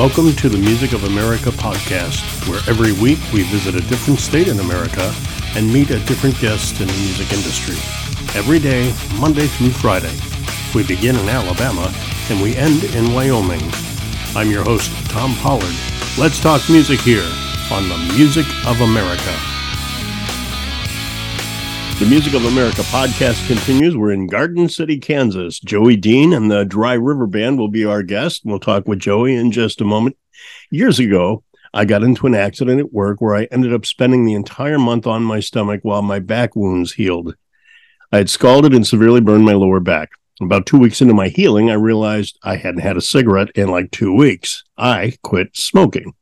Welcome to the Music of America podcast, where every week we visit a different state in America and meet a different guest in the music industry. Every day, Monday through Friday. We begin in Alabama and we end in Wyoming. I'm your host, Tom Pollard. Let's talk music here on the Music of America. The Music of America podcast continues. We're in Garden City, Kansas. Joey Dean and the Dry River Band will be our guest. We'll talk with Joey in just a moment. Years ago, I got into an accident at work where I ended up spending the entire month on my stomach while my back wounds healed. I had scalded and severely burned my lower back. About two weeks into my healing, I realized I hadn't had a cigarette in like two weeks. I quit smoking.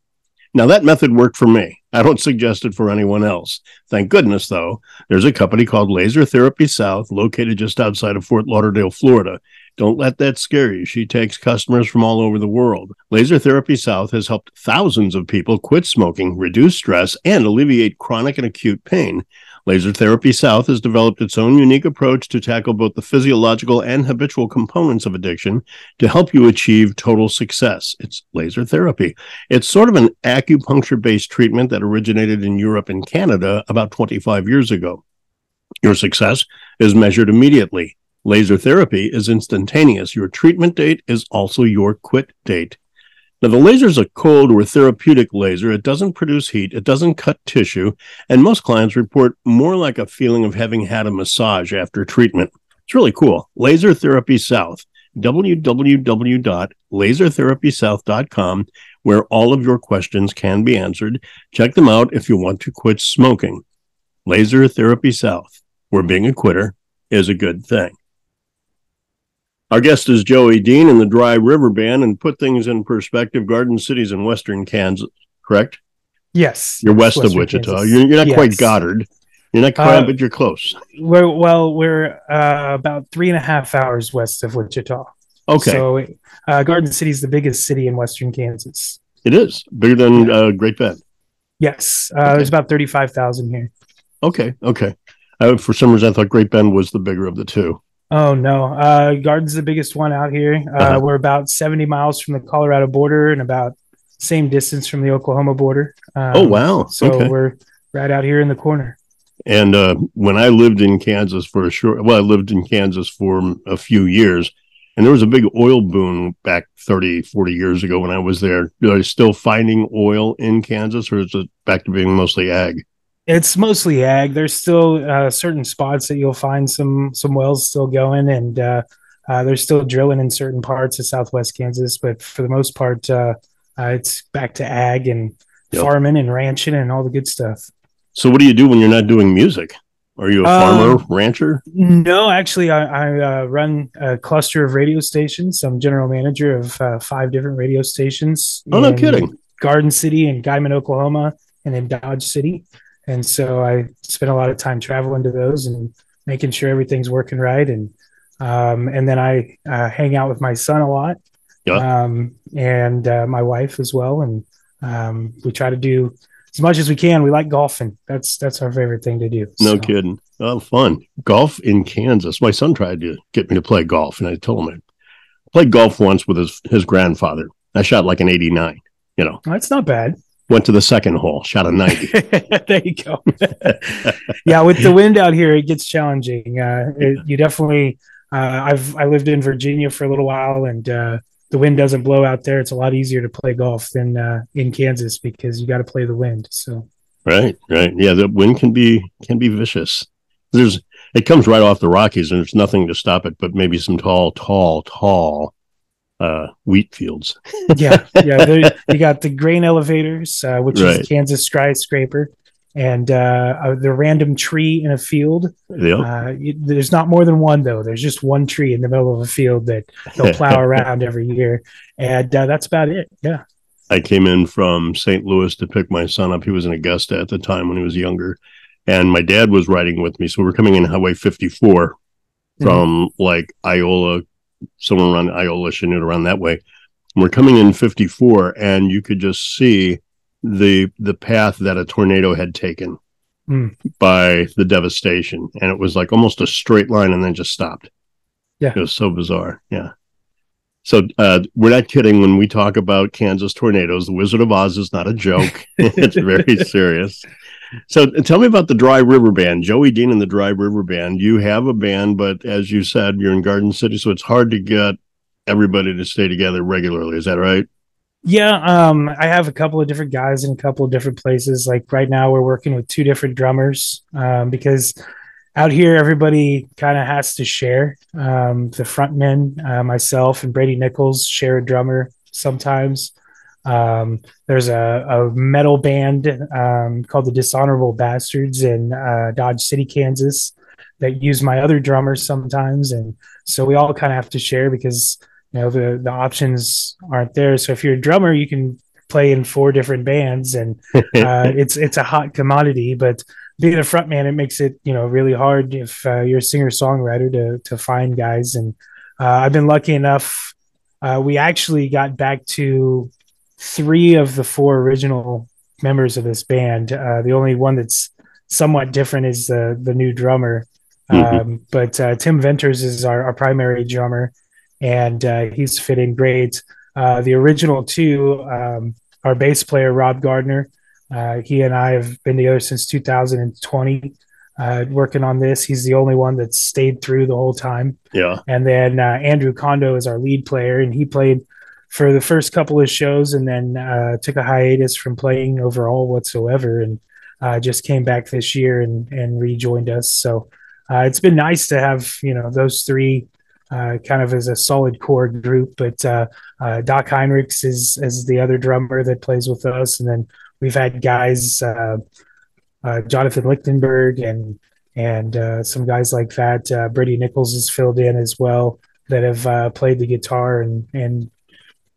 Now, that method worked for me. I don't suggest it for anyone else. Thank goodness, though, there's a company called Laser Therapy South located just outside of Fort Lauderdale, Florida. Don't let that scare you. She takes customers from all over the world. Laser Therapy South has helped thousands of people quit smoking, reduce stress, and alleviate chronic and acute pain. Laser Therapy South has developed its own unique approach to tackle both the physiological and habitual components of addiction to help you achieve total success. It's laser therapy. It's sort of an acupuncture based treatment that originated in Europe and Canada about 25 years ago. Your success is measured immediately. Laser therapy is instantaneous. Your treatment date is also your quit date. Now, the laser is a cold or therapeutic laser. It doesn't produce heat, it doesn't cut tissue, and most clients report more like a feeling of having had a massage after treatment. It's really cool. Laser Therapy South, www.lasertherapysouth.com, where all of your questions can be answered. Check them out if you want to quit smoking. Laser Therapy South, where being a quitter is a good thing. Our guest is Joey Dean in the Dry River Band and put things in perspective. Garden City's in western Kansas, correct? Yes. You're west of Wichita. You're, you're, not yes. quite Goddard. You're not quite, uh, but you're close. We're, well, we're uh, about three and a half hours west of Wichita. Okay. So uh, Garden City is the biggest city in western Kansas. It is bigger than uh, Great Bend. Yes. Uh, okay. There's about 35,000 here. Okay. Okay. for some reason, I thought Great Bend was the bigger of the two. Oh no, uh, Garden's the biggest one out here. Uh, uh-huh. We're about seventy miles from the Colorado border and about same distance from the Oklahoma border. Um, oh wow! So okay. we're right out here in the corner. And uh, when I lived in Kansas for a short, well, I lived in Kansas for a few years, and there was a big oil boom back 30, 40 years ago when I was there. Are they still finding oil in Kansas, or is it back to being mostly ag? It's mostly ag. There's still uh, certain spots that you'll find some some wells still going, and uh, uh, they're still drilling in certain parts of Southwest Kansas. But for the most part, uh, uh, it's back to ag and yep. farming and ranching and all the good stuff. So, what do you do when you're not doing music? Are you a farmer, um, rancher? No, actually, I, I uh, run a cluster of radio stations. I'm general manager of uh, five different radio stations. Oh, no kidding! Garden City and Guymon, Oklahoma, and in Dodge City. And so I spent a lot of time traveling to those and making sure everything's working right. And um, and then I uh, hang out with my son a lot, yeah. um, and uh, my wife as well. And um, we try to do as much as we can. We like golfing. That's that's our favorite thing to do. No so. kidding. Oh, fun golf in Kansas. My son tried to get me to play golf, and I told him I played golf once with his his grandfather. I shot like an eighty nine. You know, that's not bad went to the second hole, shot a 90. there you go. yeah, with the wind out here, it gets challenging. Uh, it, you definitely, uh, I've I lived in Virginia for a little while, and uh, the wind doesn't blow out there. It's a lot easier to play golf than uh, in Kansas because you got to play the wind. So right, right, yeah, the wind can be can be vicious. There's it comes right off the Rockies, and there's nothing to stop it but maybe some tall, tall, tall uh, wheat fields. yeah, yeah. you got the grain elevators, uh, which right. is Kansas skyscraper, and uh, the random tree in a field. Yep. Uh, you, there's not more than one though. There's just one tree in the middle of a field that they'll plow around every year, and uh, that's about it. Yeah. I came in from St. Louis to pick my son up. He was in Augusta at the time when he was younger, and my dad was riding with me. So we're coming in Highway 54 mm-hmm. from mm-hmm. like Iola, somewhere around Iola, Chanute, around that way. We're coming in 54, and you could just see the the path that a tornado had taken mm. by the devastation, and it was like almost a straight line, and then just stopped. Yeah, it was so bizarre. Yeah. So uh, we're not kidding when we talk about Kansas tornadoes. The Wizard of Oz is not a joke; it's very serious. So tell me about the Dry River Band, Joey Dean and the Dry River Band. You have a band, but as you said, you're in Garden City, so it's hard to get everybody to stay together regularly. Is that right? Yeah, um, I have a couple of different guys in a couple of different places. Like right now, we're working with two different drummers um, because out here everybody kind of has to share. Um, the frontman, uh, myself, and Brady Nichols share a drummer sometimes. Um, there's a, a, metal band um, called the Dishonorable Bastards in uh, Dodge City, Kansas, that use my other drummers sometimes, and so we all kind of have to share because you know the the options aren't there. So if you're a drummer, you can play in four different bands, and uh, it's it's a hot commodity. But being a frontman, it makes it you know really hard if uh, you're a singer songwriter to to find guys. And uh, I've been lucky enough. Uh, we actually got back to three of the four original members of this band. Uh, the only one that's somewhat different is the the new drummer. Mm-hmm. Um, but uh, Tim Venters is our, our primary drummer and uh, he's fitting great. Uh, the original two, um, our bass player Rob Gardner, uh, he and I have been together since 2020, uh, working on this. He's the only one that stayed through the whole time. Yeah. And then uh, Andrew Kondo is our lead player, and he played for the first couple of shows, and then uh, took a hiatus from playing overall whatsoever, and just came back this year and and rejoined us. So. it's been nice to have you know those three uh, kind of as a solid core group. But uh, uh, Doc Heinrichs is is the other drummer that plays with us, and then we've had guys uh, uh, Jonathan Lichtenberg and and uh, some guys like that. Brady Nichols has filled in as well that have played the guitar and and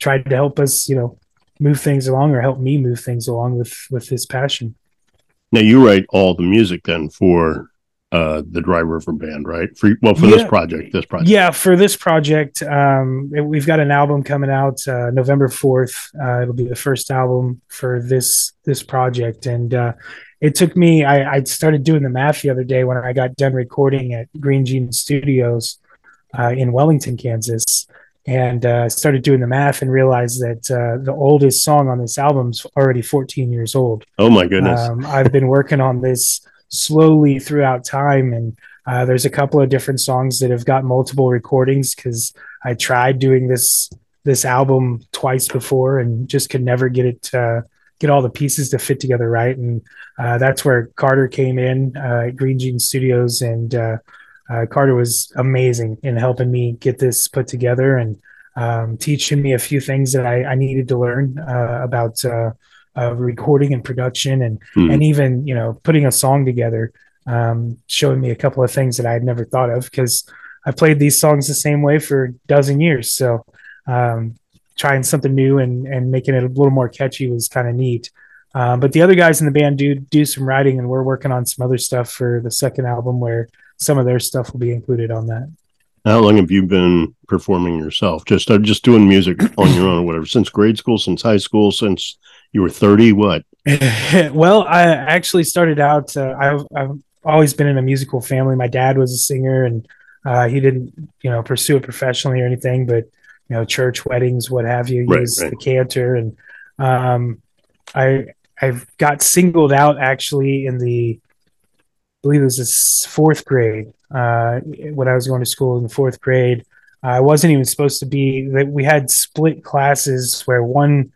tried to help us, you know, move things along or help me move things along with with his passion. Now you write all the music then for uh, the Dry River Band, right? For well, for yeah. this project, this project. Yeah, for this project, um, it, we've got an album coming out uh, November fourth. Uh, it'll be the first album for this this project, and uh, it took me. I, I, started doing the math the other day when I got done recording at Green Gene Studios uh, in Wellington, Kansas, and uh, started doing the math and realized that uh, the oldest song on this album is already 14 years old. Oh my goodness! Um, I've been working on this slowly throughout time. And uh, there's a couple of different songs that have got multiple recordings because I tried doing this this album twice before and just could never get it uh, get all the pieces to fit together right. And uh, that's where Carter came in uh, at Green Gene Studios, and uh, uh, Carter was amazing in helping me get this put together and um, teaching me a few things that I, I needed to learn about of recording and production and mm. and even you know putting a song together um, showing me a couple of things that i had never thought of because i played these songs the same way for a dozen years so um, trying something new and and making it a little more catchy was kind of neat um, but the other guys in the band do do some writing and we're working on some other stuff for the second album where some of their stuff will be included on that how long have you been performing yourself? Just uh, just doing music on your own or whatever? Since grade school, since high school, since you were 30 what well i actually started out uh, I've, I've always been in a musical family my dad was a singer and uh, he didn't you know pursue it professionally or anything but you know church weddings what have you he right, was right. the cantor and um, i i got singled out actually in the believe it was the fourth grade uh, when i was going to school in the fourth grade i wasn't even supposed to be that we had split classes where one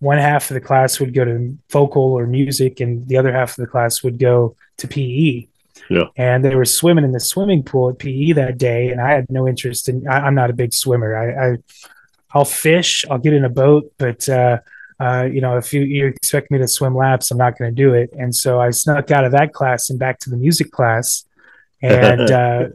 one half of the class would go to vocal or music and the other half of the class would go to PE. Yeah. And they were swimming in the swimming pool at PE that day. And I had no interest in, I, am not a big swimmer. I, I, I'll fish, I'll get in a boat, but, uh, uh, you know, if you, you expect me to swim laps, I'm not going to do it. And so I snuck out of that class and back to the music class and, uh,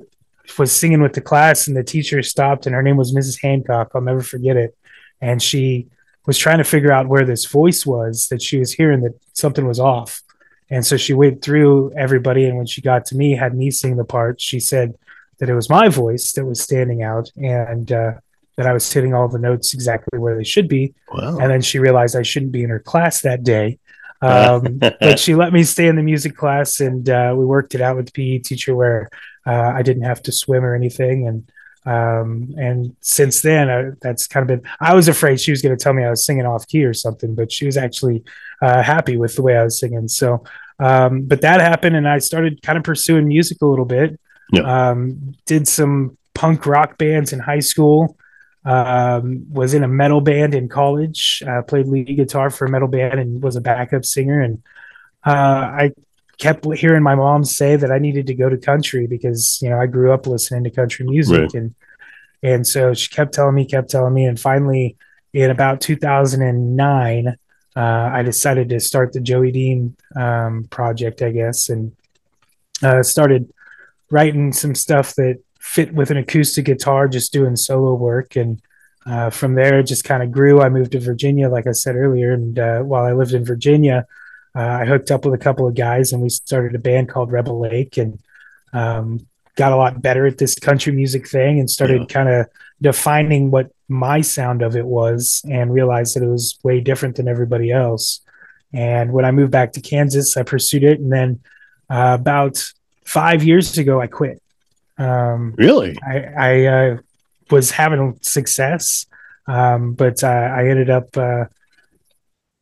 was singing with the class and the teacher stopped and her name was Mrs. Hancock. I'll never forget it. And she was trying to figure out where this voice was that she was hearing that something was off. And so she went through everybody. And when she got to me, had me sing the part, she said that it was my voice that was standing out and uh, that I was hitting all the notes exactly where they should be. Wow. And then she realized I shouldn't be in her class that day. Um, but she let me stay in the music class and uh, we worked it out with the PE teacher where uh, I didn't have to swim or anything. And Um, and since then, uh, that's kind of been. I was afraid she was going to tell me I was singing off key or something, but she was actually uh, happy with the way I was singing. So, um, but that happened, and I started kind of pursuing music a little bit. Yeah. Um, did some punk rock bands in high school. Um, was in a metal band in college. Uh, played lead guitar for a metal band and was a backup singer. And uh, I kept hearing my mom say that I needed to go to country because you know I grew up listening to country music right. and and so she kept telling me, kept telling me, and finally in about 2009, uh, I decided to start the Joey Dean um, project, I guess, and uh, started writing some stuff that fit with an acoustic guitar, just doing solo work and. Uh, from there, it just kind of grew. I moved to Virginia, like I said earlier, and uh, while I lived in Virginia, uh, I hooked up with a couple of guys and we started a band called Rebel Lake and um, got a lot better at this country music thing and started yeah. kind of defining what my sound of it was and realized that it was way different than everybody else. And when I moved back to Kansas, I pursued it. And then uh, about five years ago, I quit. Um, really? I, I uh, was having success, um, but uh, I ended up uh,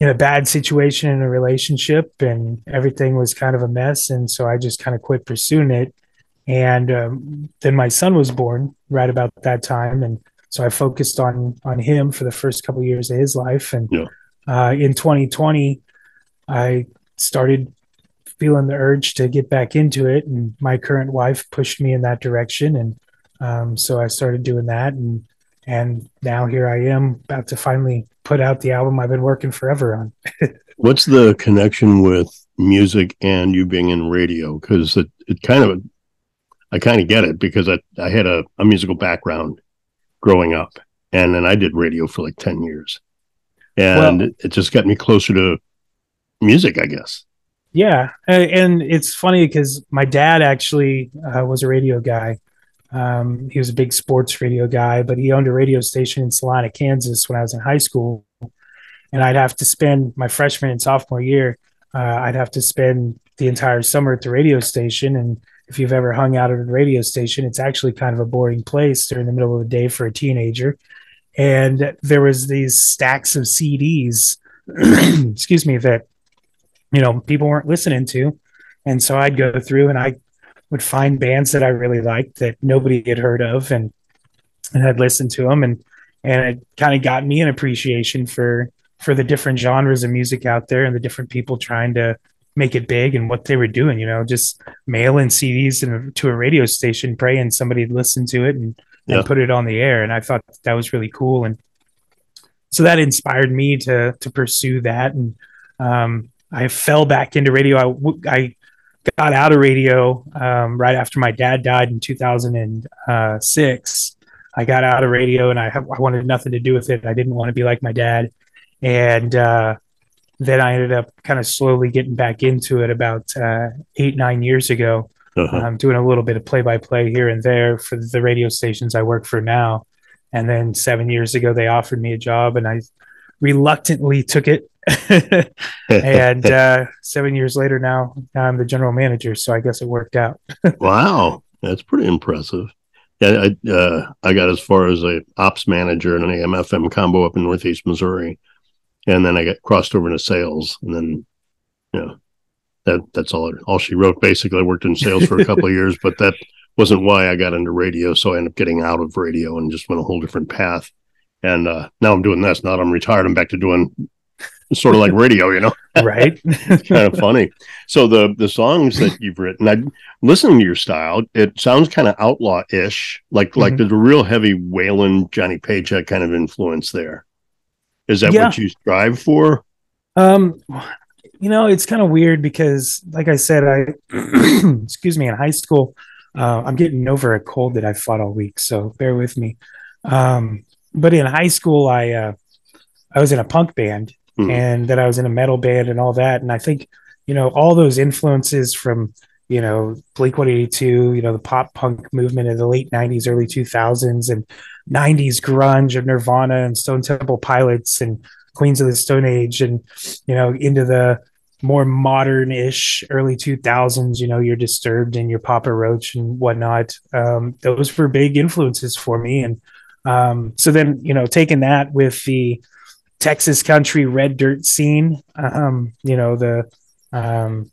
in a bad situation in a relationship and everything was kind of a mess and so i just kind of quit pursuing it and um, then my son was born right about that time and so i focused on on him for the first couple of years of his life and yeah. uh, in 2020 i started feeling the urge to get back into it and my current wife pushed me in that direction and um, so i started doing that and and now here i am about to finally put out the album I've been working forever on. What's the connection with music and you being in radio? Because it, it kind of, I kind of get it because I, I had a, a musical background growing up and then I did radio for like 10 years. And well, it, it just got me closer to music, I guess. Yeah. And it's funny because my dad actually uh, was a radio guy. Um, he was a big sports radio guy, but he owned a radio station in Salina, Kansas when I was in high school. And I'd have to spend my freshman and sophomore year, uh, I'd have to spend the entire summer at the radio station. And if you've ever hung out at a radio station, it's actually kind of a boring place during the middle of the day for a teenager. And there was these stacks of CDs, excuse me, that you know people weren't listening to. And so I'd go through and I would find bands that I really liked that nobody had heard of and and had listened to them and and it kind of got me an appreciation for for the different genres of music out there and the different people trying to make it big and what they were doing you know just mailing cds and to a radio station praying somebody'd listen to it and, yeah. and put it on the air and i thought that was really cool and so that inspired me to to pursue that and um, i fell back into radio I, I got out of radio um, right after my dad died in 2006. I got out of radio and I, I wanted nothing to do with it. I didn't want to be like my dad. And uh, then I ended up kind of slowly getting back into it about uh, eight, nine years ago. Uh-huh. I'm doing a little bit of play by play here and there for the radio stations I work for now. And then seven years ago, they offered me a job and I reluctantly took it and uh, seven years later, now, now I'm the general manager. So I guess it worked out. wow, that's pretty impressive. Yeah, I uh, I got as far as a ops manager in an AM/FM combo up in Northeast Missouri, and then I got crossed over into sales, and then you know that that's all all she wrote. Basically, I worked in sales for a couple of years, but that wasn't why I got into radio. So I ended up getting out of radio and just went a whole different path. And uh, now I'm doing this. Now I'm retired, I'm back to doing sort of like radio, you know? right. it's kind of funny. So the the songs that you've written, I listening to your style, it sounds kind of outlaw ish, like mm-hmm. like there's a real heavy Waylon, Johnny Paycheck kind of influence there. Is that yeah. what you strive for? Um, you know, it's kind of weird because, like I said, I excuse me, in high school, uh, I'm getting over a cold that I fought all week, so bear with me. Um, but in high school, I uh, I was in a punk band, mm. and that I was in a metal band and all that. And I think, you know, all those influences from, you know, Blink 182, you know, the pop punk movement in the late 90s, early 2000s, and 90s grunge of Nirvana and Stone Temple Pilots and Queens of the Stone Age, and, you know, into the more modern-ish early 2000s you know you're disturbed and your papa roach and whatnot um, those were big influences for me and um, so then you know taking that with the texas country red dirt scene. Um, you know the um,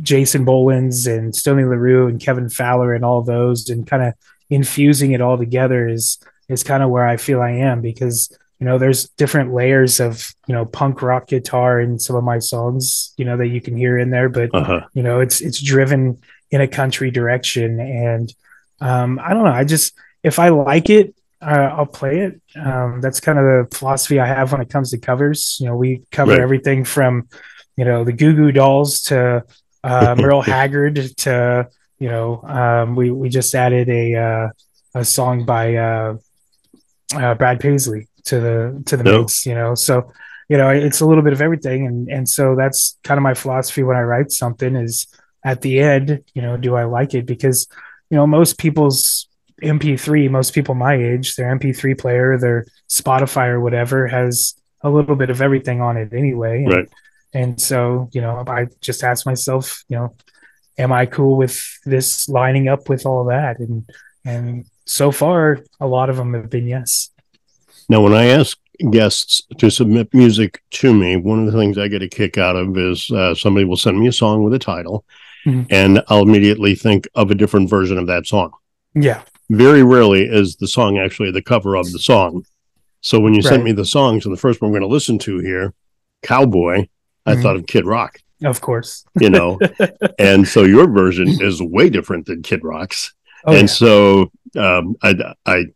Jason Bolands and Stoney LaRue and kevin fowler and all those and kind of infusing it all together is is kind of where i feel i am because you know there's different layers of you know punk rock guitar in some of my songs you know that you can hear in there but uh-huh. you know it's it's driven in a country direction. And um i don't know. I just if i like it uh, i'll play it um that's kind of the philosophy i have when it comes to covers you know we cover right. everything from you know the goo goo dolls to uh merle haggard to you know um we we just added a uh a song by uh, uh brad paisley to the to the mix, you know. So, you know, it's a little bit of everything, and and so that's kind of my philosophy when I write something is at the end, you know, do I like it? Because you know, most people's MP3, most people my age, their MP3 player, their Spotify or whatever has a little bit of everything on it anyway. And, right. And so, you know, I just ask myself, you know, am I cool with this lining up with all that? And and so far, a lot of them have been yes. Now, when I ask guests to submit music to me, one of the things I get a kick out of is uh, somebody will send me a song with a title, mm-hmm. and I'll immediately think of a different version of that song. Yeah. Very rarely is the song actually the cover of the song. So when you right. sent me the songs, and the first one we're going to listen to here, Cowboy, I mm-hmm. thought of Kid Rock. Of course. you know, and so your version is way different than Kid Rock's. Oh, and yeah. so um, I, I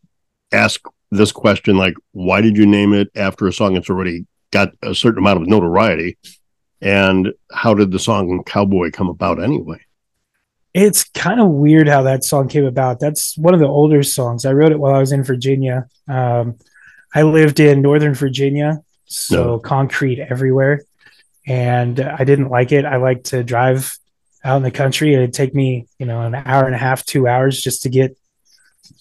ask this question like why did you name it after a song that's already got a certain amount of notoriety and how did the song cowboy come about anyway it's kind of weird how that song came about that's one of the older songs i wrote it while i was in virginia um, i lived in northern virginia so no. concrete everywhere and i didn't like it i like to drive out in the country it'd take me you know an hour and a half two hours just to get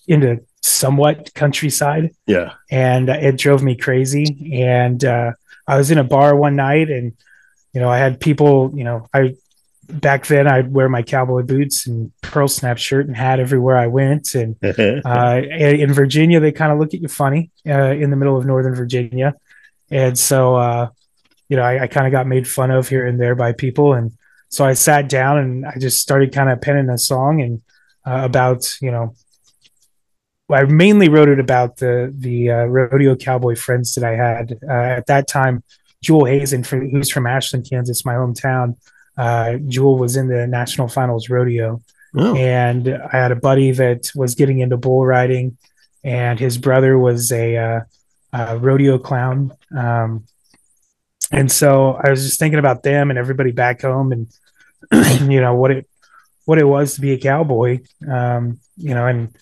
into somewhat countryside. Yeah. And it drove me crazy. And uh, I was in a bar one night and, you know, I had people, you know, I, back then I'd wear my cowboy boots and pearl snap shirt and hat everywhere I went. And uh, in Virginia, they kind of look at you funny uh, in the middle of Northern Virginia. And so, uh, you know, I, I kind of got made fun of here and there by people. And so I sat down and I just started kind of penning a song and uh, about, you know, I mainly wrote it about the the uh, rodeo cowboy friends that I had uh, at that time. Jewel Hazen, from, who's from Ashland, Kansas, my hometown. Uh, Jewel was in the national finals rodeo, oh. and I had a buddy that was getting into bull riding, and his brother was a, uh, a rodeo clown. Um, and so I was just thinking about them and everybody back home, and you know what it what it was to be a cowboy. Um, you know, and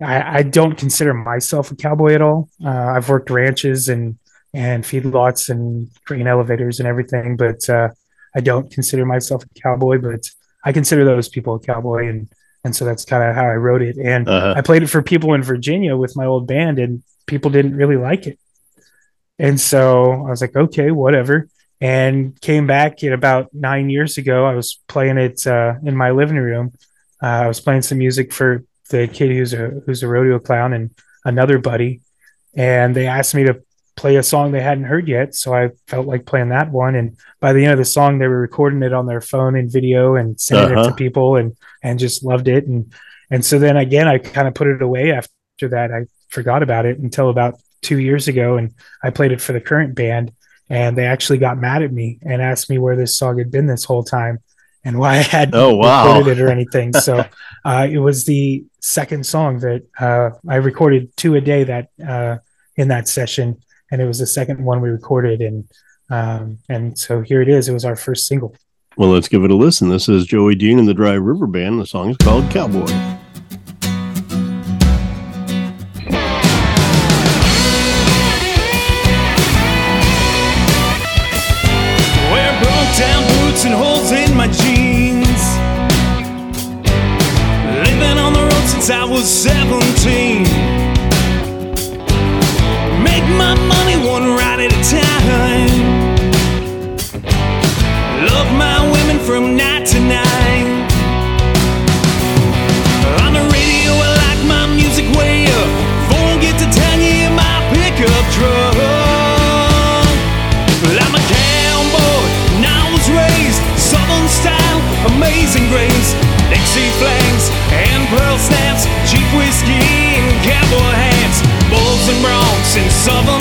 I, I, don't consider myself a cowboy at all. Uh, I've worked ranches and and feedlots and grain elevators and everything, but uh, I don't consider myself a cowboy. But I consider those people a cowboy, and and so that's kind of how I wrote it. And uh-huh. I played it for people in Virginia with my old band, and people didn't really like it. And so I was like, okay, whatever. And came back in about nine years ago. I was playing it uh, in my living room. Uh, I was playing some music for the kid who's a who's a rodeo clown and another buddy, and they asked me to play a song they hadn't heard yet. So I felt like playing that one. And by the end of the song, they were recording it on their phone and video and sending uh-huh. it to people and and just loved it. And and so then again, I kind of put it away after that. I forgot about it until about two years ago, and I played it for the current band. And they actually got mad at me and asked me where this song had been this whole time and why I had oh, wow. recorded it or anything. So uh, it was the second song that uh, I recorded two a day that uh, in that session, and it was the second one we recorded, and um, and so here it is. It was our first single. Well, let's give it a listen. This is Joey Dean and the Dry River Band. The song is called Cowboy. Bronx and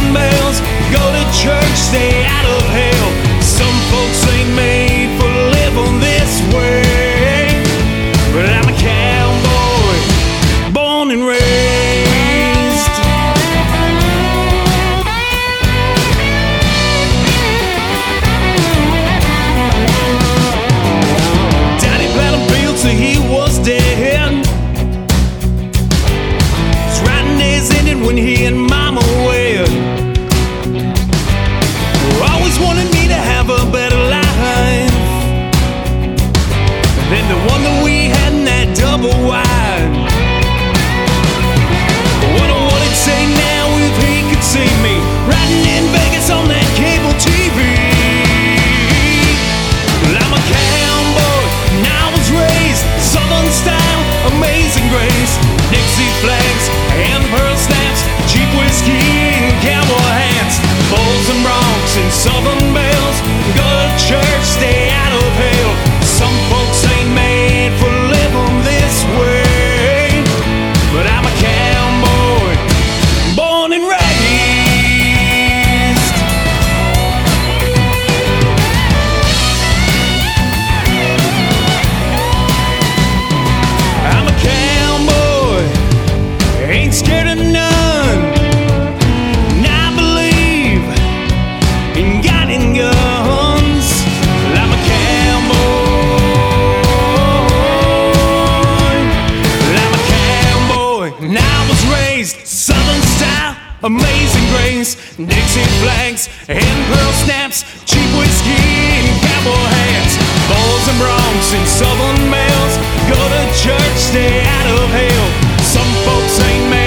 amazing grace, Dixie flags and pearl snaps, cheap whiskey and cowboy hats, bulls and broncs and Southern males. Go to church, stay out of hell. Some folks ain't made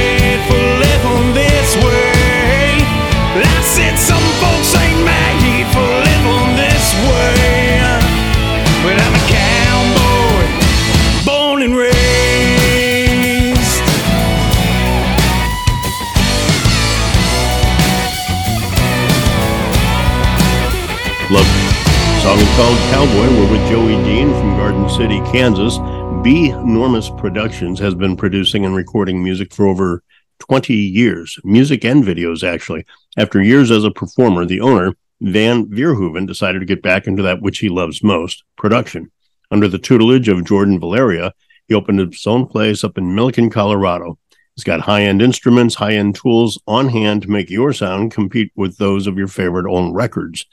Song is called Cowboy. We're with Joey Dean from Garden City, Kansas. B. Normus Productions has been producing and recording music for over 20 years, music and videos, actually. After years as a performer, the owner, Van Vierhoeven, decided to get back into that which he loves most production. Under the tutelage of Jordan Valeria, he opened his own place up in Milliken, Colorado. He's got high end instruments, high end tools on hand to make your sound compete with those of your favorite own records.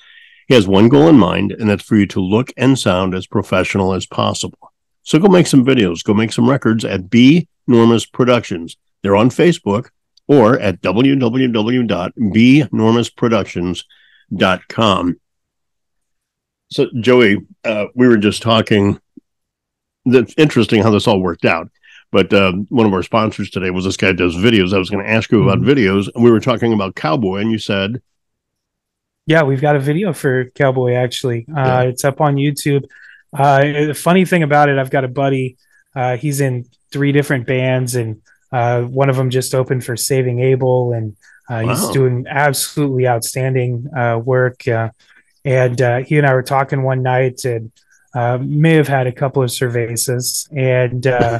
He has one goal in mind, and that's for you to look and sound as professional as possible. So go make some videos, go make some records at B Normus Productions. They're on Facebook or at www.bnormusproductions.com. So, Joey, uh, we were just talking. That's interesting how this all worked out. But uh, one of our sponsors today was this guy does videos. I was going to ask you about videos, and we were talking about Cowboy, and you said, Yeah, we've got a video for Cowboy actually. Uh, Yeah. It's up on YouTube. Uh, the funny thing about it, I've got a buddy. Uh, he's in three different bands, and uh, one of them just opened for Saving Abel, and uh, he's doing absolutely outstanding uh, work. Uh, and uh, he and I were talking one night, and uh, may have had a couple of cervezas, and uh,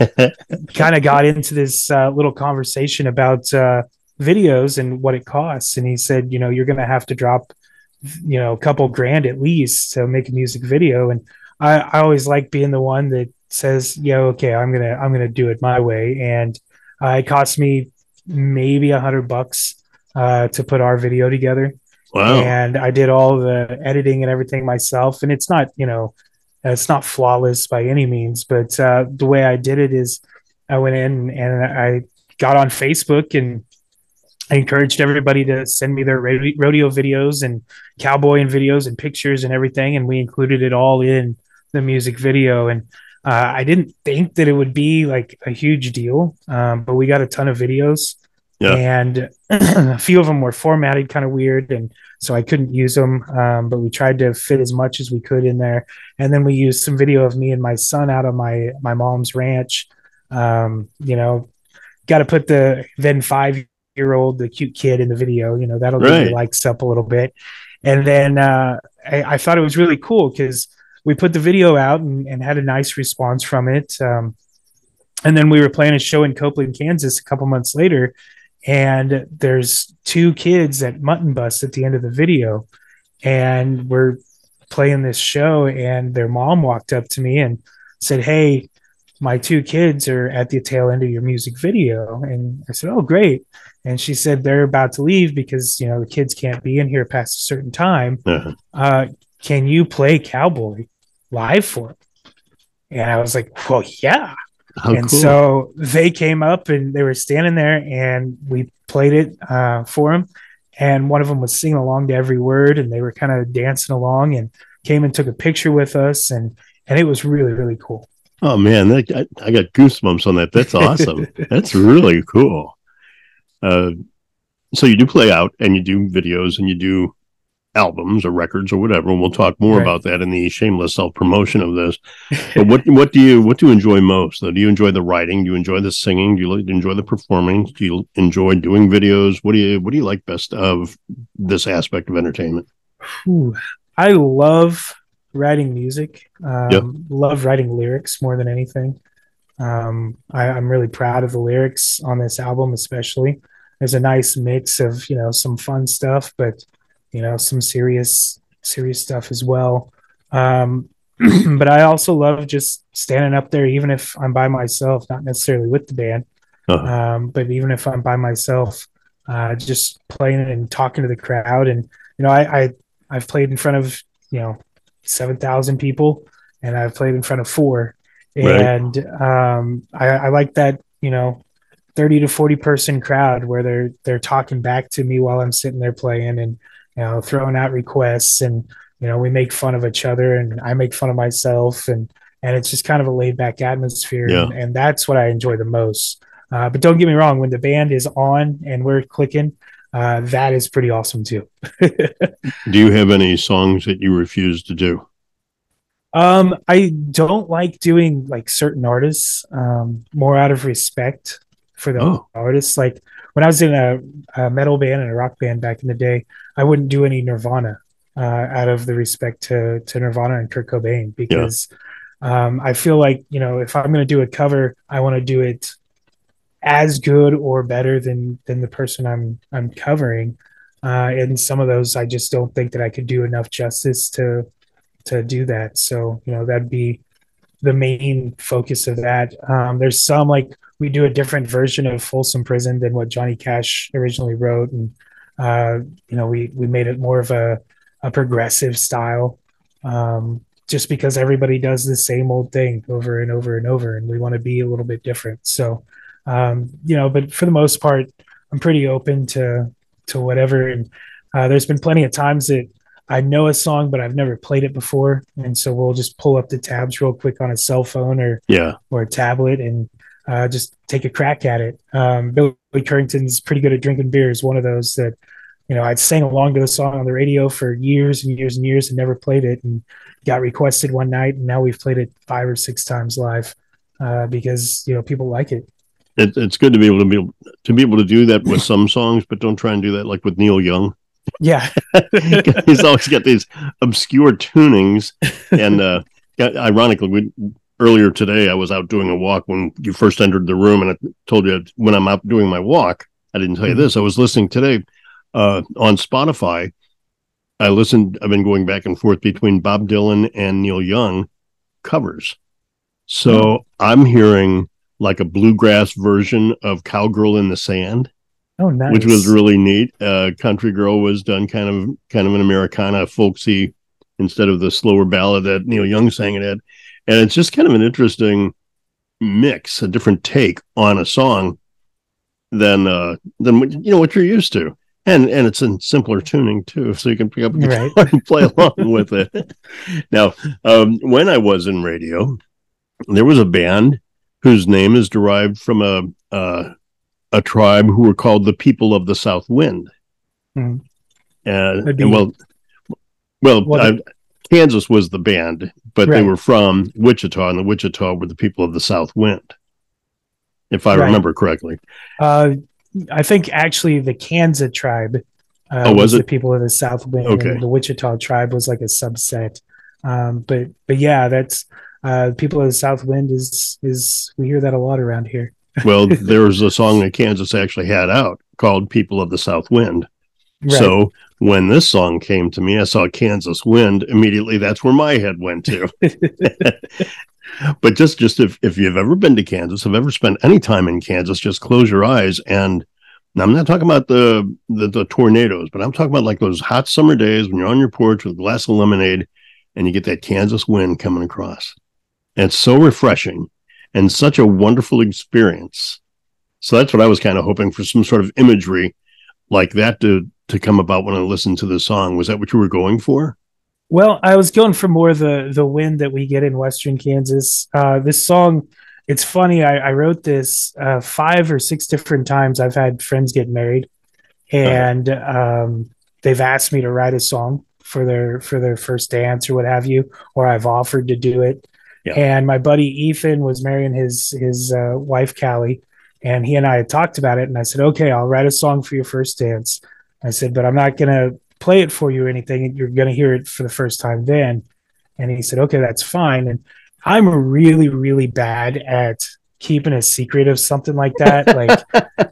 kind of got into this uh, little conversation about uh, videos and what it costs. And he said, you know, you're going to have to drop, you know, a couple grand at least to make a music video. And I, I always like being the one that says, yeah, okay, I'm gonna I'm gonna do it my way. And uh, it cost me maybe a hundred bucks uh, to put our video together wow. and I did all the editing and everything myself. And it's not, you know, it's not flawless by any means, but uh, the way I did it is I went in and I got on Facebook and I encouraged everybody to send me their rode- rodeo videos and cowboy and videos and pictures and everything, and we included it all in the music video. And uh, I didn't think that it would be like a huge deal, um, but we got a ton of videos, Yeah. and a few of them were formatted kind of weird, and so I couldn't use them. Um, but we tried to fit as much as we could in there, and then we used some video of me and my son out on my my mom's ranch. Um, you know, got to put the then five year old, the cute kid in the video. You know, that'll get Right. your likes up a little bit. And then uh, I, I thought it was really cool because we put the video out and, and had a nice response from it. Um, and then we were playing a show in Copeland, Kansas, a couple months later, and there's two kids at Mutton Bus at the end of the video, and we're playing this show, and their mom walked up to me and said, "Hey." My two kids are at the tail end of your music video. And I said, Oh, great and she said they're about to leave because you know the kids can't be in here past a certain time. Uh-huh. Uh, can you play Cowboy live for them? And I was like, well, yeah. And cool. so they came up and they were standing there and we played it uh, for them. And one of them was singing along to every word and they were kind of dancing along and came and took a picture with us. And, and it was really, really cool. Oh man, that, I, I got goosebumps on that. That's awesome. That's really cool. Uh, so you do play out and you do videos and you do albums or records or whatever. And we'll talk more Right. about that in the shameless self promotion of this. But what what do you what do you enjoy most? Though? Do you enjoy the writing? Do you enjoy the singing? Do you enjoy the performing? Do you enjoy doing videos? What do you what do you like best of this aspect of entertainment? Ooh, I love writing music. Um, Yep. Love writing lyrics more than anything. Um, I, I'm really proud of the lyrics on this album, especially. There's a nice mix of you know some fun stuff, but you know some serious serious stuff as well. Um, but I also love just standing up there, even if I'm by myself, not necessarily with the band, Uh-huh. um, but even if I'm by myself, uh, just playing and talking to the crowd. And you know, I, I I've played in front of you know seven thousand people, and I've played in front of four, Right. and um, I, I like that you know thirty to forty person crowd where they're they're talking back to me while I'm sitting there playing, and you know throwing out requests, and you know we make fun of each other, and I make fun of myself, and and it's just kind of a laid back atmosphere, Yeah. and, and that's what I enjoy the most. Uh, but don't get me wrong, when the band is on and we're clicking, uh, that is pretty awesome too. Do you have any songs that you refuse to do? Um, I don't like doing like certain artists, um, more out of respect for the Oh. artists. Like when I was in a, a metal band and a rock band back in the day, I wouldn't do any Nirvana uh, out of the respect to to Nirvana and Kurt Cobain because um, I feel like you know if I'm going to do a cover, I want to do it as good or better than than the person I'm I'm covering. Uh, and some of those, I just don't think that I could do enough justice to to do that. So, you know, that'd be the main focus of that. Um, there's some like we do a different version of Folsom Prison than what Johnny Cash originally wrote, and uh, you know, we we made it more of a a progressive style, um, just because everybody does the same old thing over and over and over, and we want to be a little bit different. So, um, you know, but for the most part, I'm pretty open to to whatever. And uh, there's been plenty of times that I know a song, but I've never played it before, and so we'll just pull up the tabs real quick on a cell phone or Yeah. or a tablet and uh, just take a crack at it. Um, Billy Currington's pretty good at drinking beer. Is one of those that you know I'd sang along to the song on the radio for years and years and years and never played it, and got requested one night, and now we've played it five or six times live uh, because you know people like it. It, it's good to be able to be able, to be able to do that with some songs, but don't try and do that like with Neil Young. Yeah, He's always got these obscure tunings, and uh, ironically, we, earlier today I was out doing a walk when you first entered the room, and I told you when I'm out doing my walk. I didn't tell you Mhm. this. I was listening today uh, on Spotify. I listened. I've been going back and forth between Bob Dylan and Neil Young covers. So I'm hearing like a bluegrass version of "Cowgirl in the Sand." oh nice. which was really neat. Uh, Country Girl was done kind of kind of an Americana folksy instead of the slower ballad that Neil Young sang it at, and it's just kind of an interesting mix, a different take on a song than uh, than you know what you're used to. And, and it's in simpler tuning too, so you can pick up a guitar Right. and play along with it. Now, um, when I was in radio, there was a band whose name is derived from a uh, a tribe who were called the people of the South Wind. Hmm. And, and well, well, Well, I- Kansas was the band, but they were from Wichita, and the Wichita were the people of the South Wind, if I Right. remember correctly. Uh, I think actually the Kansas tribe uh, Oh, was the it? people of the South Wind, Okay. and the Wichita tribe was like a subset. Um, but but yeah, that's uh, people of the South Wind is is we hear that a lot around here. well, there was a song that Kansas actually had out called People of the South Wind. Right. So when this song came to me, I saw Kansas Wind. Immediately, that's where my head went to. but just just if, if you've ever been to Kansas, have ever spent any time in Kansas, just close your eyes and now, I'm not talking about the, the the tornadoes, but I'm talking about like those hot summer days when you're on your porch with a glass of lemonade and you get that Kansas wind coming across. And so refreshing and such a wonderful experience. So that's what I was kind of hoping for some sort of imagery like that to to come about when I listened to the song. Was that what you were going for? Well, I was going for more the the wind that we get in Western Kansas. Uh, this song, it's funny. I, I wrote this uh, five or six different times. I've had friends get married, and um, they've asked me to write a song for their for their first dance or what have you, or I've offered to do it. Yeah. And my buddy Ethan was marrying his his uh, wife Callie, and he and I had talked about it. And I said, "Okay, I'll write a song for your first dance." I said, "But I'm not gonna play it for you or anything. You're gonna hear it for the first time then." And he said, "Okay, that's fine." And I'm really, really bad at keeping a secret of something like that. Like,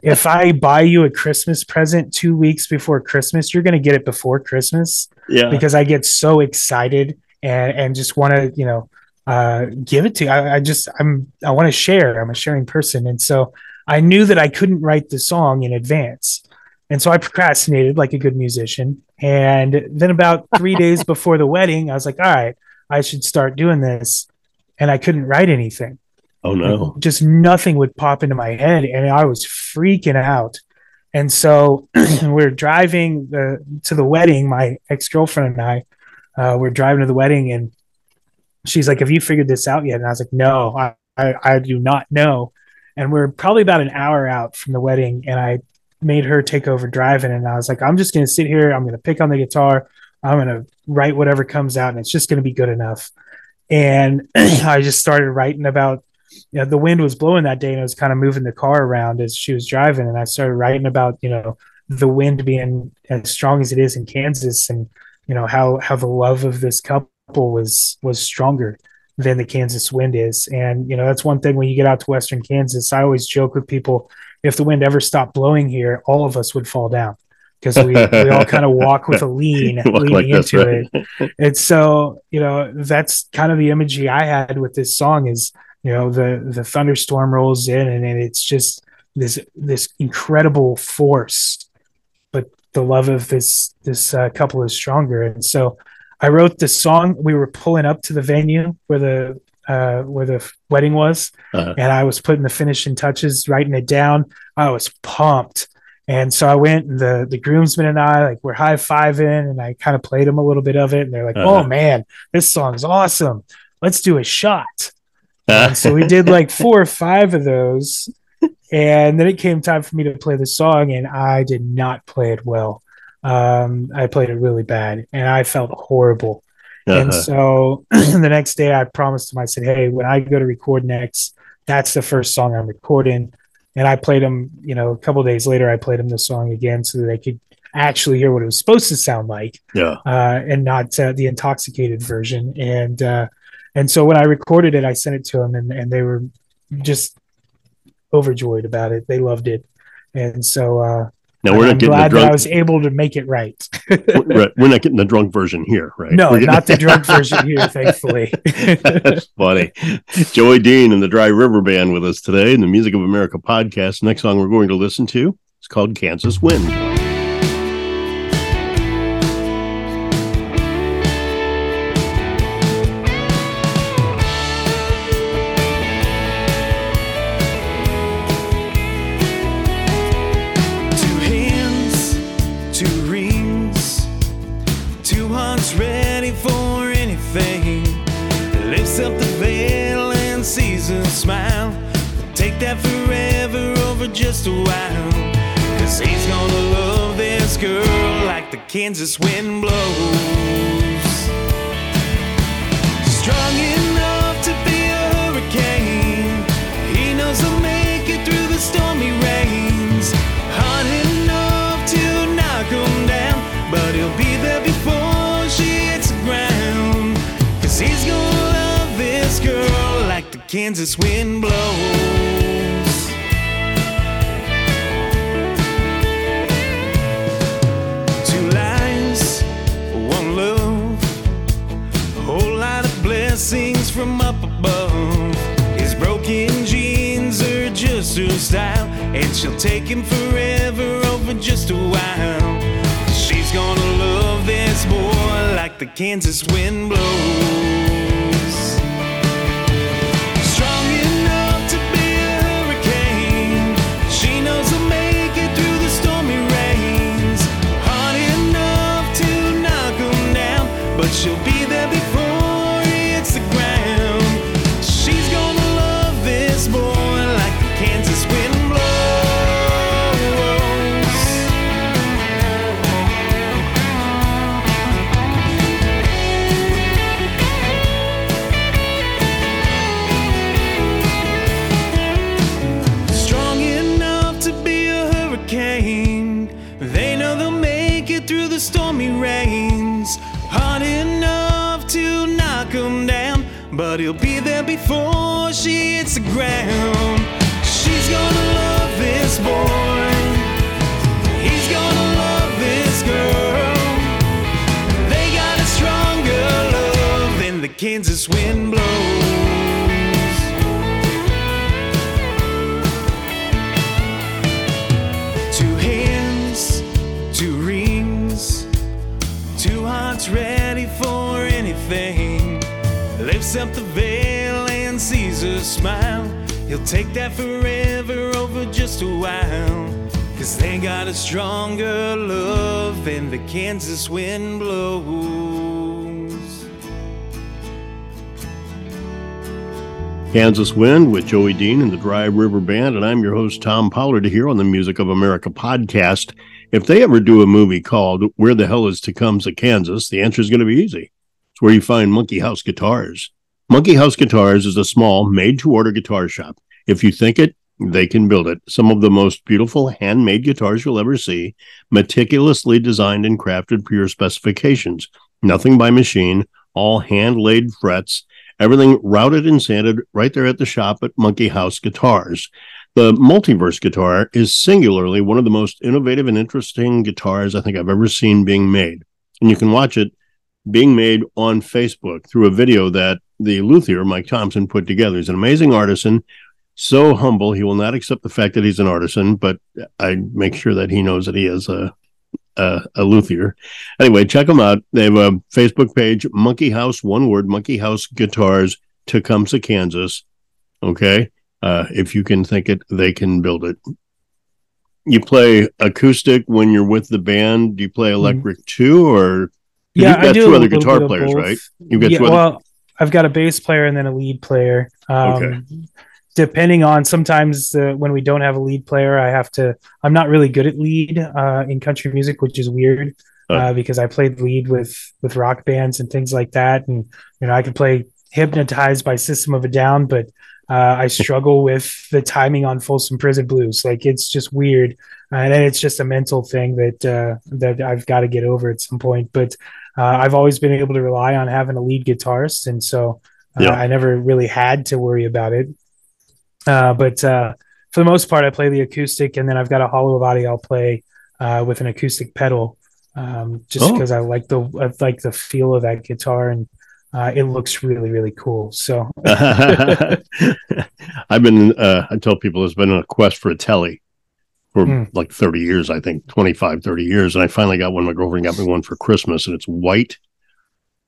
if I buy you a Christmas present two weeks before Christmas, you're gonna get it before Christmas Yeah. because I get so excited and and just want to you know uh, give it to you. I, I just I'm I want to share. I'm a sharing person, and so I knew that I couldn't write the song in advance, and so I procrastinated like a good musician. And then about three days before the wedding, I was like, all right, I should start doing this, and I couldn't write anything oh no. just nothing would pop into my head and i was freaking out and so we're driving the, to the wedding my ex-girlfriend and i uh, we're driving to the wedding and she's like have you figured this out yet and i was like no i, I, I do not know and we're probably about an hour out from the wedding and i made her take over driving and i was like i'm just going to sit here i'm going to pick on the guitar i'm going to write whatever comes out and it's just going to be good enough and i just started writing about you know, the wind was blowing that day and it was kind of moving the car around as she was driving. And I started writing about, you know, the wind being as strong as it is in Kansas and, you know, how, how the love of this couple was, was stronger than the Kansas wind is. And, you know, that's one thing when you get out to Western Kansas, I always joke with people, if the wind ever stopped blowing here, all of us would fall down because we, we all kind of walk with a lean leaning like this, into right? it. And so, you know, that's kind of the imagery I had with this song is, you know the the thunderstorm rolls in and, and it's just this this incredible force but the love of this this uh, couple is stronger and so i wrote this song we were pulling up to the venue where the uh, where the wedding was Uh-huh. and i was putting the finishing touches writing it down i was pumped and so i went and the the groomsmen and i like we're high-fiving and i kind of played them a little bit of it and they're like Uh-huh. oh man this song's awesome let's do a shot and so we did like four or five of those. And then it came time for me to play the song, and I did not play it well. Um, I played it really bad, and I felt horrible. And Uh-huh. so the next day, I promised him, I said, Hey, when I go to record next, that's the first song I'm recording. And I played him, you know, a couple days later, I played him the song again so that they could actually hear what it was supposed to sound like yeah. uh, and not uh, the intoxicated version. And uh, and so when I recorded it, I sent it to them, and, and they were just overjoyed about it. They loved it, and so Now we're I'm not getting the glad that I was able to make it right. we're not getting the drunk version here, right? no, getting- not the drunk version here, thankfully. That's funny. Joey Dean and the Dry River Band with us today in the Music of America podcast. Next song we're going to listen to is called Kansas Wind. Kansas wind blows. Strong enough to be a hurricane. He knows he'll make it through the stormy rains. Hard enough to knock him down, but he'll be there before she hits the ground. Cause he's gonna love this girl like the Kansas wind blows. Her style, and she'll take him forever over just a while. She's gonna love this boy like the Kansas wind blows. But he'll be there before she hits the ground. She's gonna love this boy. He's gonna love this girl. They got a stronger love than the Kansas wind blows. Lifts up the veil and sees her smile. He'll take that forever over just a while. Cause they got a stronger love than the Kansas wind blows. Kansas Wind with Joey Dean and the Dry River Band, and I'm your host, Tom Pollard, here on the Music of America podcast. If they ever do a movie called Where the Hell is Tecumseh, Kansas, the answer is going to be easy. It's where you find Monkey House Guitars. Monkey House Guitars is a small, made to order guitar shop. If you think it, they can build it. Some of the most beautiful handmade guitars you'll ever see, meticulously designed and crafted per your specifications. Nothing by machine, all hand laid frets, everything routed and sanded right there at the shop at Monkey House Guitars. The multiverse guitar is singularly one of the most innovative and interesting guitars I think I've ever seen being made. And you can watch it being made on Facebook through a video that the luthier, Mike Thompson, put together. He's an amazing artisan, so humble. He will not accept the fact that he's an artisan, but I make sure that he knows that he is a, a, a luthier. Anyway, check them out. They have a Facebook page, Monkey House, one word, Monkey House Guitars, Tecumseh, Kansas. Okay. Uh, if you can think it, they can build it. You play acoustic when you're with the band. Do you play electric too, or Yeah, you've got I do two other guitar players, right? You've got yeah, two other. well, I've got a bass player and then a lead player. Um, Okay. Depending on sometimes uh, when we don't have a lead player, I have to. I'm not really good at lead uh, in country music, which is weird uh, because I played lead with with rock bands and things like that, and you know I could play "Hypnotized" by System of a Down, but uh, I struggle with the timing on Folsom Prison Blues. Like it's just weird, and then it's just a mental thing that uh, that I've got to get over at some point. But uh, I've always been able to rely on having a lead guitarist, and so uh, Yeah. I never really had to worry about it. Uh, but uh, for the most part, I play the acoustic, and then I've got a hollow body I'll play uh, with an acoustic pedal, um, just Oh. because I like the I like the feel of that guitar, and uh, it looks really really cool. So I've been, uh, I tell people it's been a quest for a telly for Hmm. like 30 years, I think 25, 30 years. And I finally got one. My girlfriend got me one for Christmas and it's white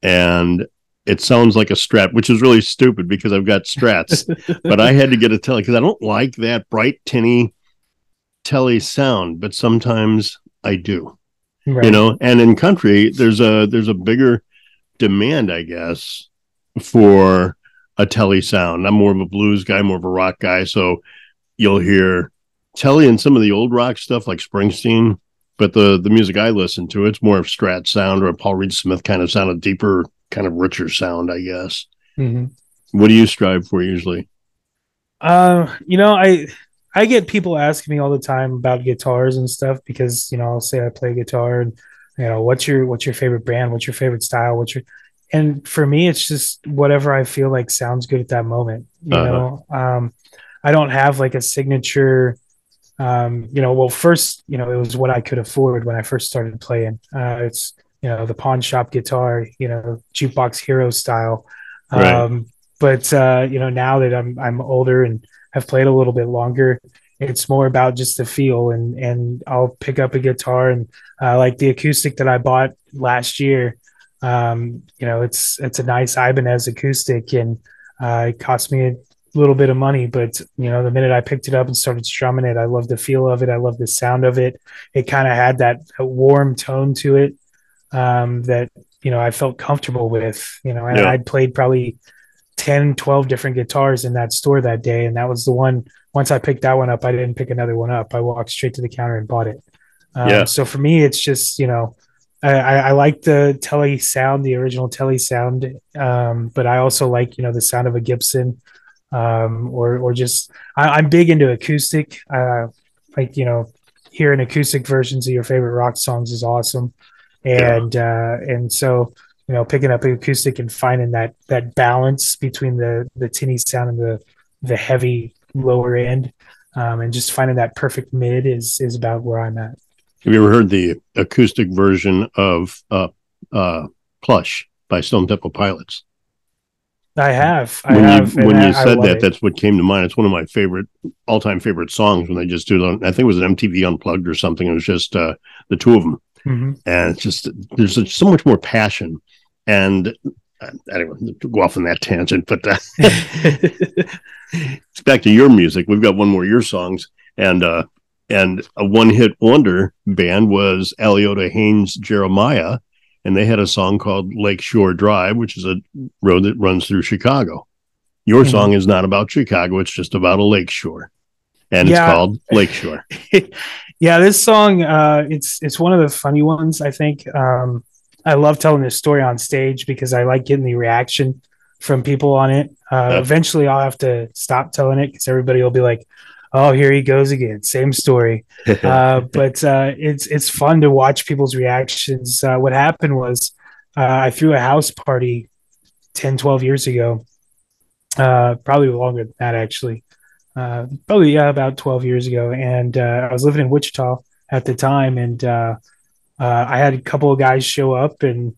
and it sounds like a strat, which is really stupid because I've got strats, but I had to get a telly because I don't like that bright, tinny telly sound, but sometimes I do right. you know and in country there's a there's a bigger demand i guess for a telly sound i'm more of a blues guy more of a rock guy so you'll hear telly and some of the old rock stuff like springsteen but the the music i listen to it's more of strat sound or a paul reed smith kind of sound a deeper kind of richer sound i guess Mhm. what do you strive for usually Uh, you know, I I get people asking me all the time about guitars and stuff because you know I'll say I play guitar and you know what's your what's your favorite brand, what's your favorite style, what's your and for me it's just whatever I feel like sounds good at that moment. You Uh-huh. know, um, I don't have like a signature. Um, you know, well, first, you know, it was what I could afford when I first started playing. Uh, it's you know the pawn shop guitar, you know, jukebox hero style. Right. Um, but uh, you know, now that I'm I'm older and have played a little bit longer, it's more about just the feel and and I'll pick up a guitar and uh, like the acoustic that I bought last year. Um, you know, it's it's a nice Ibanez acoustic and uh, it cost me a little bit of money, but you know, the minute I picked it up and started strumming it, I love the feel of it. I love the sound of it. It kind of had that warm tone to it um, that you know I felt comfortable with. You know, and yeah. I'd played probably 10, 12 different guitars in that store that day, and that was the one once I picked that one up, I didn't pick another one up. I walked straight to the counter and bought it. Um, yeah. So for me, it's just you know, I, I, like the Tele sound, the original Tele sound, um, but I also like you know the sound of a Gibson, um, or or just I, am big into acoustic. Uh, like you know, hearing acoustic versions of your favorite rock songs is awesome, and yeah. uh, and so you know, picking up acoustic and finding that that balance between the the tinny sound and the the heavy lower end, um, and just finding that perfect mid is is about where I'm at. Have you ever heard the acoustic version of uh, uh, "Plush" by Stone Temple Pilots? I have. I when have, you, when I, you said that, it. that's what came to mind. It's one of my favorite, all-time favorite songs. When they just do it, on, I think it was an MTV Unplugged or something. It was just uh, the two of them, mm-hmm. and it's just there's so much more passion. And uh, anyway, to go off on that tangent, but uh, it's back to your music. We've got one more your songs, and uh, and a one-hit wonder band was Aliotta Haynes Jeremiah, and they had a song called Lakeshore Drive, which is a road that runs through Chicago. Your mm-hmm. song is not about Chicago; it's just about a lakeshore, and yeah. it's called Lakeshore. yeah, this song uh, it's it's one of the funny ones. I think um, I love telling this story on stage because I like getting the reaction from people on it. Uh, Eventually, I'll have to stop telling it because everybody will be like, "Oh, here he goes again, same story." uh, but uh, it's it's fun to watch people's reactions. Uh, what happened was uh, I threw a house party 10, 12 years ago, uh, probably longer than that actually. probably yeah, about twelve years ago, and I was living in Wichita at the time, and I had a couple of guys show up, and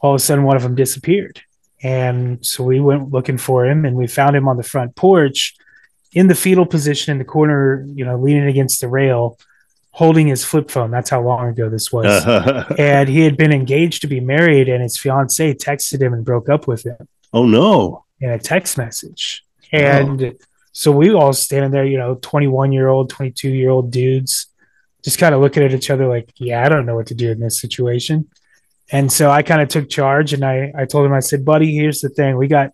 all of a sudden, one of them disappeared and so we went looking for him and we found him on the front porch in the fetal position in the corner, you know, leaning against the rail, holding his flip phone. That's how long ago this was. and he had been engaged to be married, and his fiance texted him and broke up with him. Oh, no. In a text message. And oh. so we all standing there, you know, 21 year old, 22 year old dudes, just kind of looking at each other like, yeah, I don't know what to do in this situation. And so I kind of took charge and I, I told him, I said, buddy, here's the thing. We got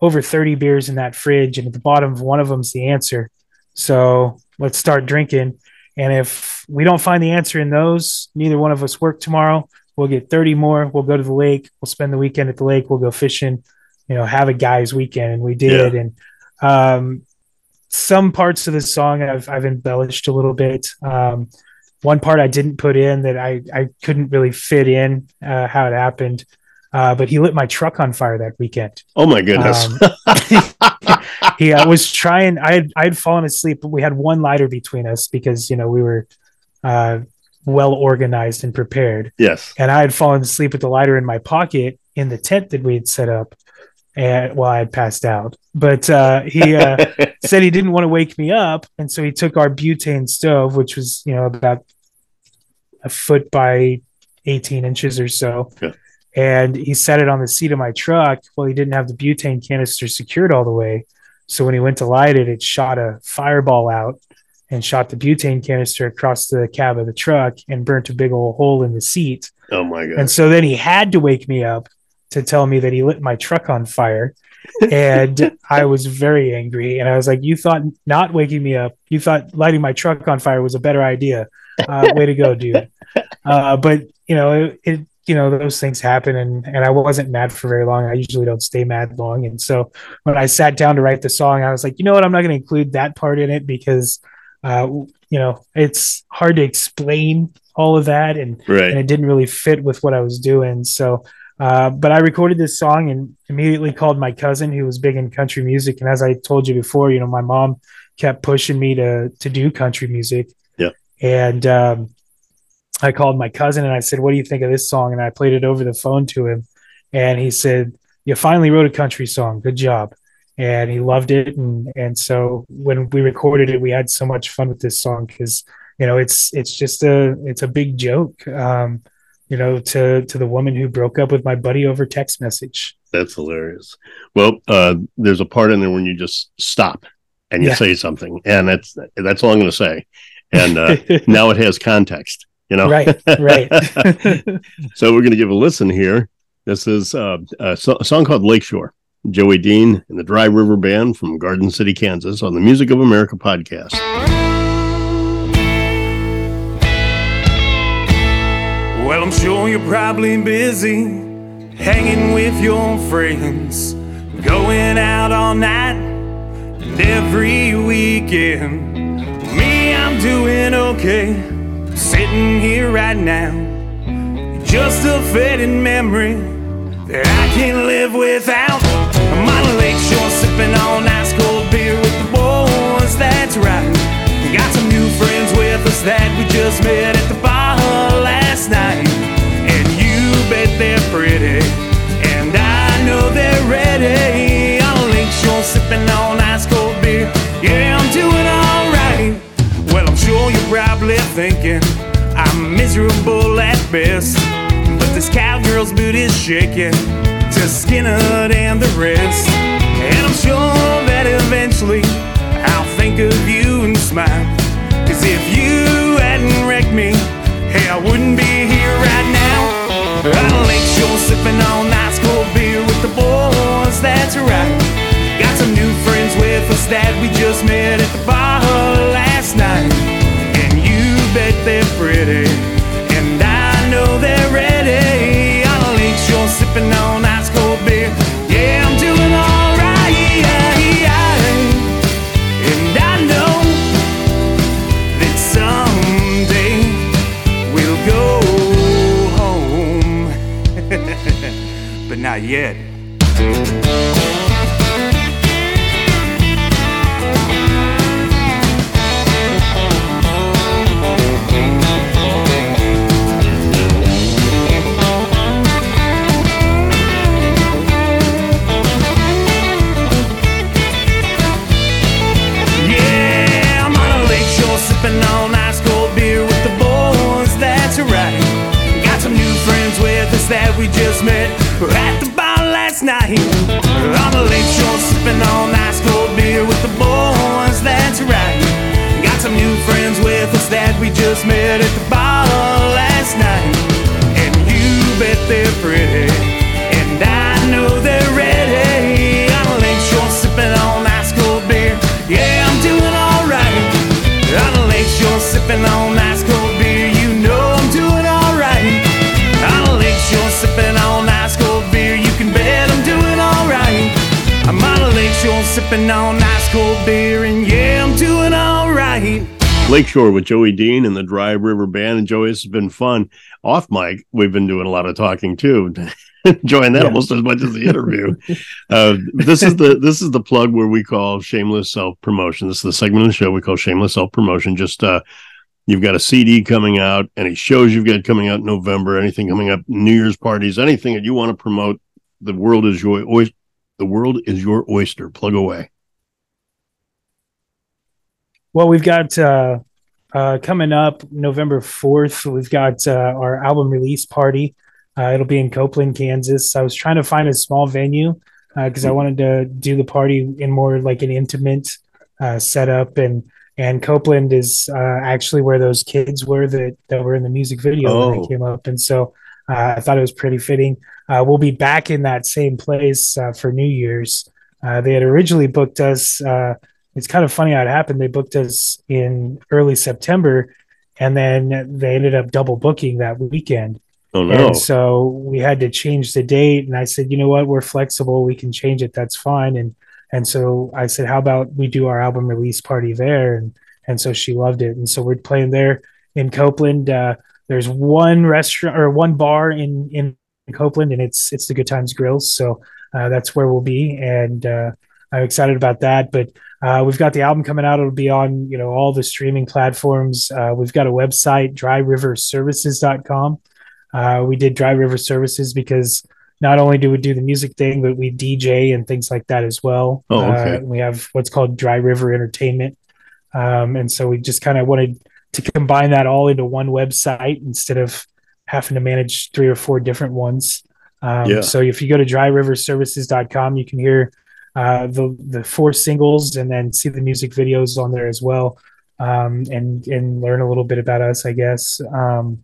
over 30 beers in that fridge, and at the bottom of one of them's the answer. So let's start drinking. And if we don't find the answer in those, neither one of us work tomorrow. We'll get 30 more. We'll go to the lake. We'll spend the weekend at the lake. We'll go fishing, you know, have a guy's weekend. And we did. Yeah. And um, some parts of the song I've, I've embellished a little bit. Um, one part I didn't put in that I, I couldn't really fit in uh, how it happened. Uh, but he lit my truck on fire that weekend. Oh my goodness! Um, he I was trying. I had I had fallen asleep, but we had one lighter between us because you know we were uh, well organized and prepared. Yes. And I had fallen asleep with the lighter in my pocket in the tent that we had set up, and while well, I had passed out. But uh, he uh, said he didn't want to wake me up, and so he took our butane stove, which was you know about a foot by 18 inches or so. Yeah. And he set it on the seat of my truck. Well, he didn't have the butane canister secured all the way. So when he went to light it, it shot a fireball out and shot the butane canister across the cab of the truck and burnt a big old hole in the seat. Oh my God. And so then he had to wake me up to tell me that he lit my truck on fire. and I was very angry. And I was like, You thought not waking me up, you thought lighting my truck on fire was a better idea. Uh, way to go, dude. Uh, but you know, it, it, you know, those things happen, and and I wasn't mad for very long. I usually don't stay mad long, and so when I sat down to write the song, I was like, you know what, I'm not going to include that part in it because, uh, you know, it's hard to explain all of that, and right. and it didn't really fit with what I was doing. So. Uh, but I recorded this song and immediately called my cousin who was big in country music. And as I told you before, you know, my mom kept pushing me to to do country music. Yeah. And um, I called my cousin and I said, "What do you think of this song?" And I played it over the phone to him, and he said, "You finally wrote a country song. Good job." and he loved it. And and so when we recorded it, we had so much fun with this song because you know it's it's just a it's a big joke. Um, you know, to to the woman who broke up with my buddy over text message. That's hilarious. Well, uh, there's a part in there when you just stop and you Yeah. say something, and that's that's all I'm going to say. And uh, now it has context, you know. right, right. So we're going to give a listen here. This is uh, a, so- a song called Lakeshore. Joey Dean and the Dry River Band from Garden City, Kansas, on the Music of America podcast. Well, I'm sure you're probably busy hanging with your friends, going out all night and every weekend. Me, I'm doing okay, sitting here right now. Just a fading memory that I can't live without. I'm on a lakeshore sipping on ice cold beer with the boys, that's right. Got some new friends with us that we just met at the bar last night. And you bet they're pretty, and I know they're ready. On a lakeshore sipping on ice cold beer, yeah, I'm doing alright. Sure you're probably thinking I'm miserable at best. But this cowgirl's boot is shaking to Skynyrd and the rest. And I'm sure that eventually I'll think of you and smile. Cause if you hadn't wrecked me, hey, I wouldn't be here right now. On a lakeshore sipping on ice cold beer with the boys, that's right. Got some new friends with us that we just met at the bar pretty, Lakeshore with Joey Dean and the Dry River Band. And Joey, this has been fun. Off mic, we've been doing a lot of talking too. Enjoying that Yeah. almost as much as the interview. uh, this is the this is the plug where we call shameless self promotion. This is the segment of the show we call shameless self promotion. Just uh, you've got a CD coming out, any shows you've got coming out in November, anything coming up, New Year's parties, anything that you want to promote. The world is your oyster. The world is your oyster. Plug away. Well, we've got uh, uh, coming up November 4th, we've got uh, our album release party. Uh, it'll be in Copeland, Kansas. I was trying to find a small venue because I wanted to do the party in more like an intimate uh, setup. And and Copeland is uh, actually where those kids were that, that were in the music video when Oh. they came up. And so uh, I thought it was pretty fitting. Uh, we'll be back in that same place uh, for New Year's. Uh, they had originally booked us. It's kind of funny how it happened. They booked us in early September, and then they ended up double booking that weekend. Oh no! And so we had to change the date. And I said, you know what, we're flexible. We can change it. That's fine. And and so I said, how about we do our album release party there? And and so she loved it. And so we're playing there in Copeland. Uh, there's one restaurant or one bar in in Copeland, and it's it's the Good Times Grills. So uh, that's where we'll be, and uh, I'm excited about that. But uh, we've got the album coming out. It'll be on you know all the streaming platforms. Uh, we've got a website, dryriverservices.com. Uh, we did Dry River Services because not only do we do the music thing, but we DJ and things like that as well. Oh, okay. Uh, we have what's called Dry River Entertainment, um, and so we just kind of wanted to combine that all into one website instead of having to manage three or four different ones. Um, Yeah. So if you go to dryriverservices.com, you can hear uh, the the four singles and then see the music videos on there as well, um, and and learn a little bit about us, I guess. Um,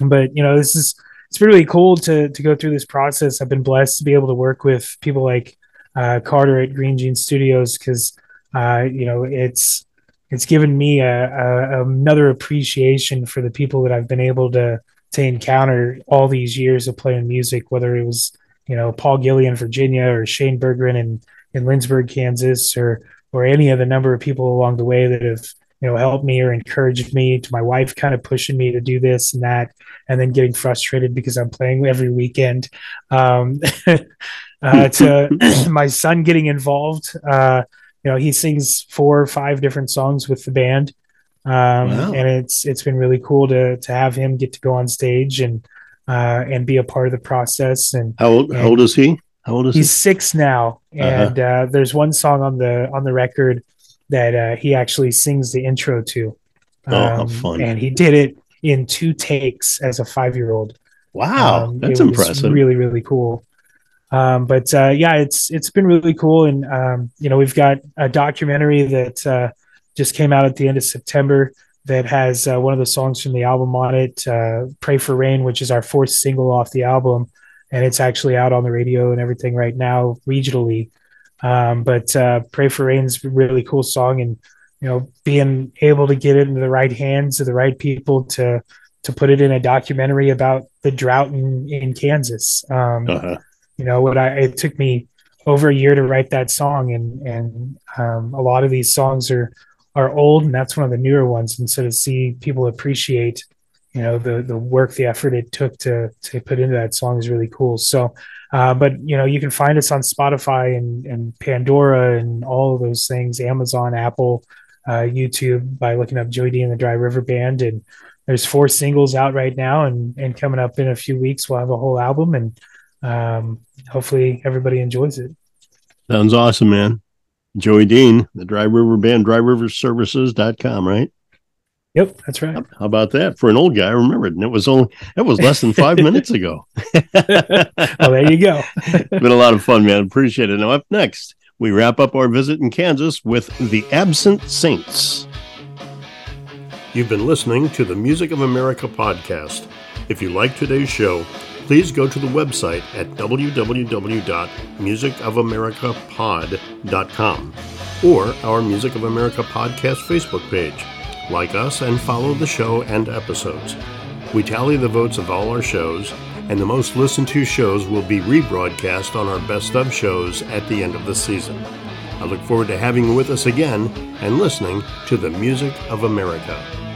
but you know, this is it's really cool to to go through this process. I've been blessed to be able to work with people like uh, Carter at Green Jean Studios because uh, you know it's it's given me a, a another appreciation for the people that I've been able to to encounter all these years of playing music, whether it was you know Paul Gilly in Virginia or Shane Berggren in in Lindsborg, Kansas, or or any of the number of people along the way that have you know helped me or encouraged me. To my wife, kind of pushing me to do this and that, and then getting frustrated because I'm playing every weekend. Um, uh, to my son getting involved. Uh, you know, he sings four or five different songs with the band. Um, Wow. and it's, it's been really cool to, to have him get to go on stage and, uh, and be a part of the process. And How old? How old is he? How old is he's six now. And, uh there's one song on the, on the record that, uh, he actually sings the intro to. Um, Oh, how fun. And he did it in two takes as a five year old. Wow, Um, that's impressive. Really, really cool. Um, but uh, yeah, it's it's been really cool, and um, you know we've got a documentary that uh, just came out at the end of September that has uh, one of the songs from the album on it, uh, "Pray for Rain," which is our fourth single off the album, and it's actually out on the radio and everything right now regionally. Um, but uh, "Pray for Rain's a really cool song, and you know being able to get it into the right hands of the right people to to put it in a documentary about the drought in, in Kansas. Um, Uh-huh. you know, what I it took me over a year to write that song, and and um, a lot of these songs are are old, and that's one of the newer ones. And so to see people appreciate, you know, the the work, the effort it took to to put into that song is really cool. So. Uh, but you know you can find us on Spotify and, and Pandora and all of those things, Amazon, Apple, uh, YouTube by looking up Joey D and the Dry River Band. And there's four singles out right now, and and coming up in a few weeks we'll have a whole album, and um, hopefully everybody enjoys it. Sounds awesome, man. Joey Dean, the Dry River Band, dryriverservices.com, right? Yep, that's right. How about that? For an old guy, I remember it. And it was only, that was less than five minutes ago. Oh, there you go. Been a lot of fun, man. Appreciate it. Now, up next, we wrap up our visit in Kansas with The Absent Saints. You've been listening to the Music of America podcast. If you like today's show, please go to the website at www.musicofAmericaPod.com or our Music of America podcast Facebook page. Like us and follow the show and episodes. We tally the votes of all our shows, and the most listened to shows will be rebroadcast on our best of shows at the end of the season. I look forward to having you with us again and listening to the Music of America.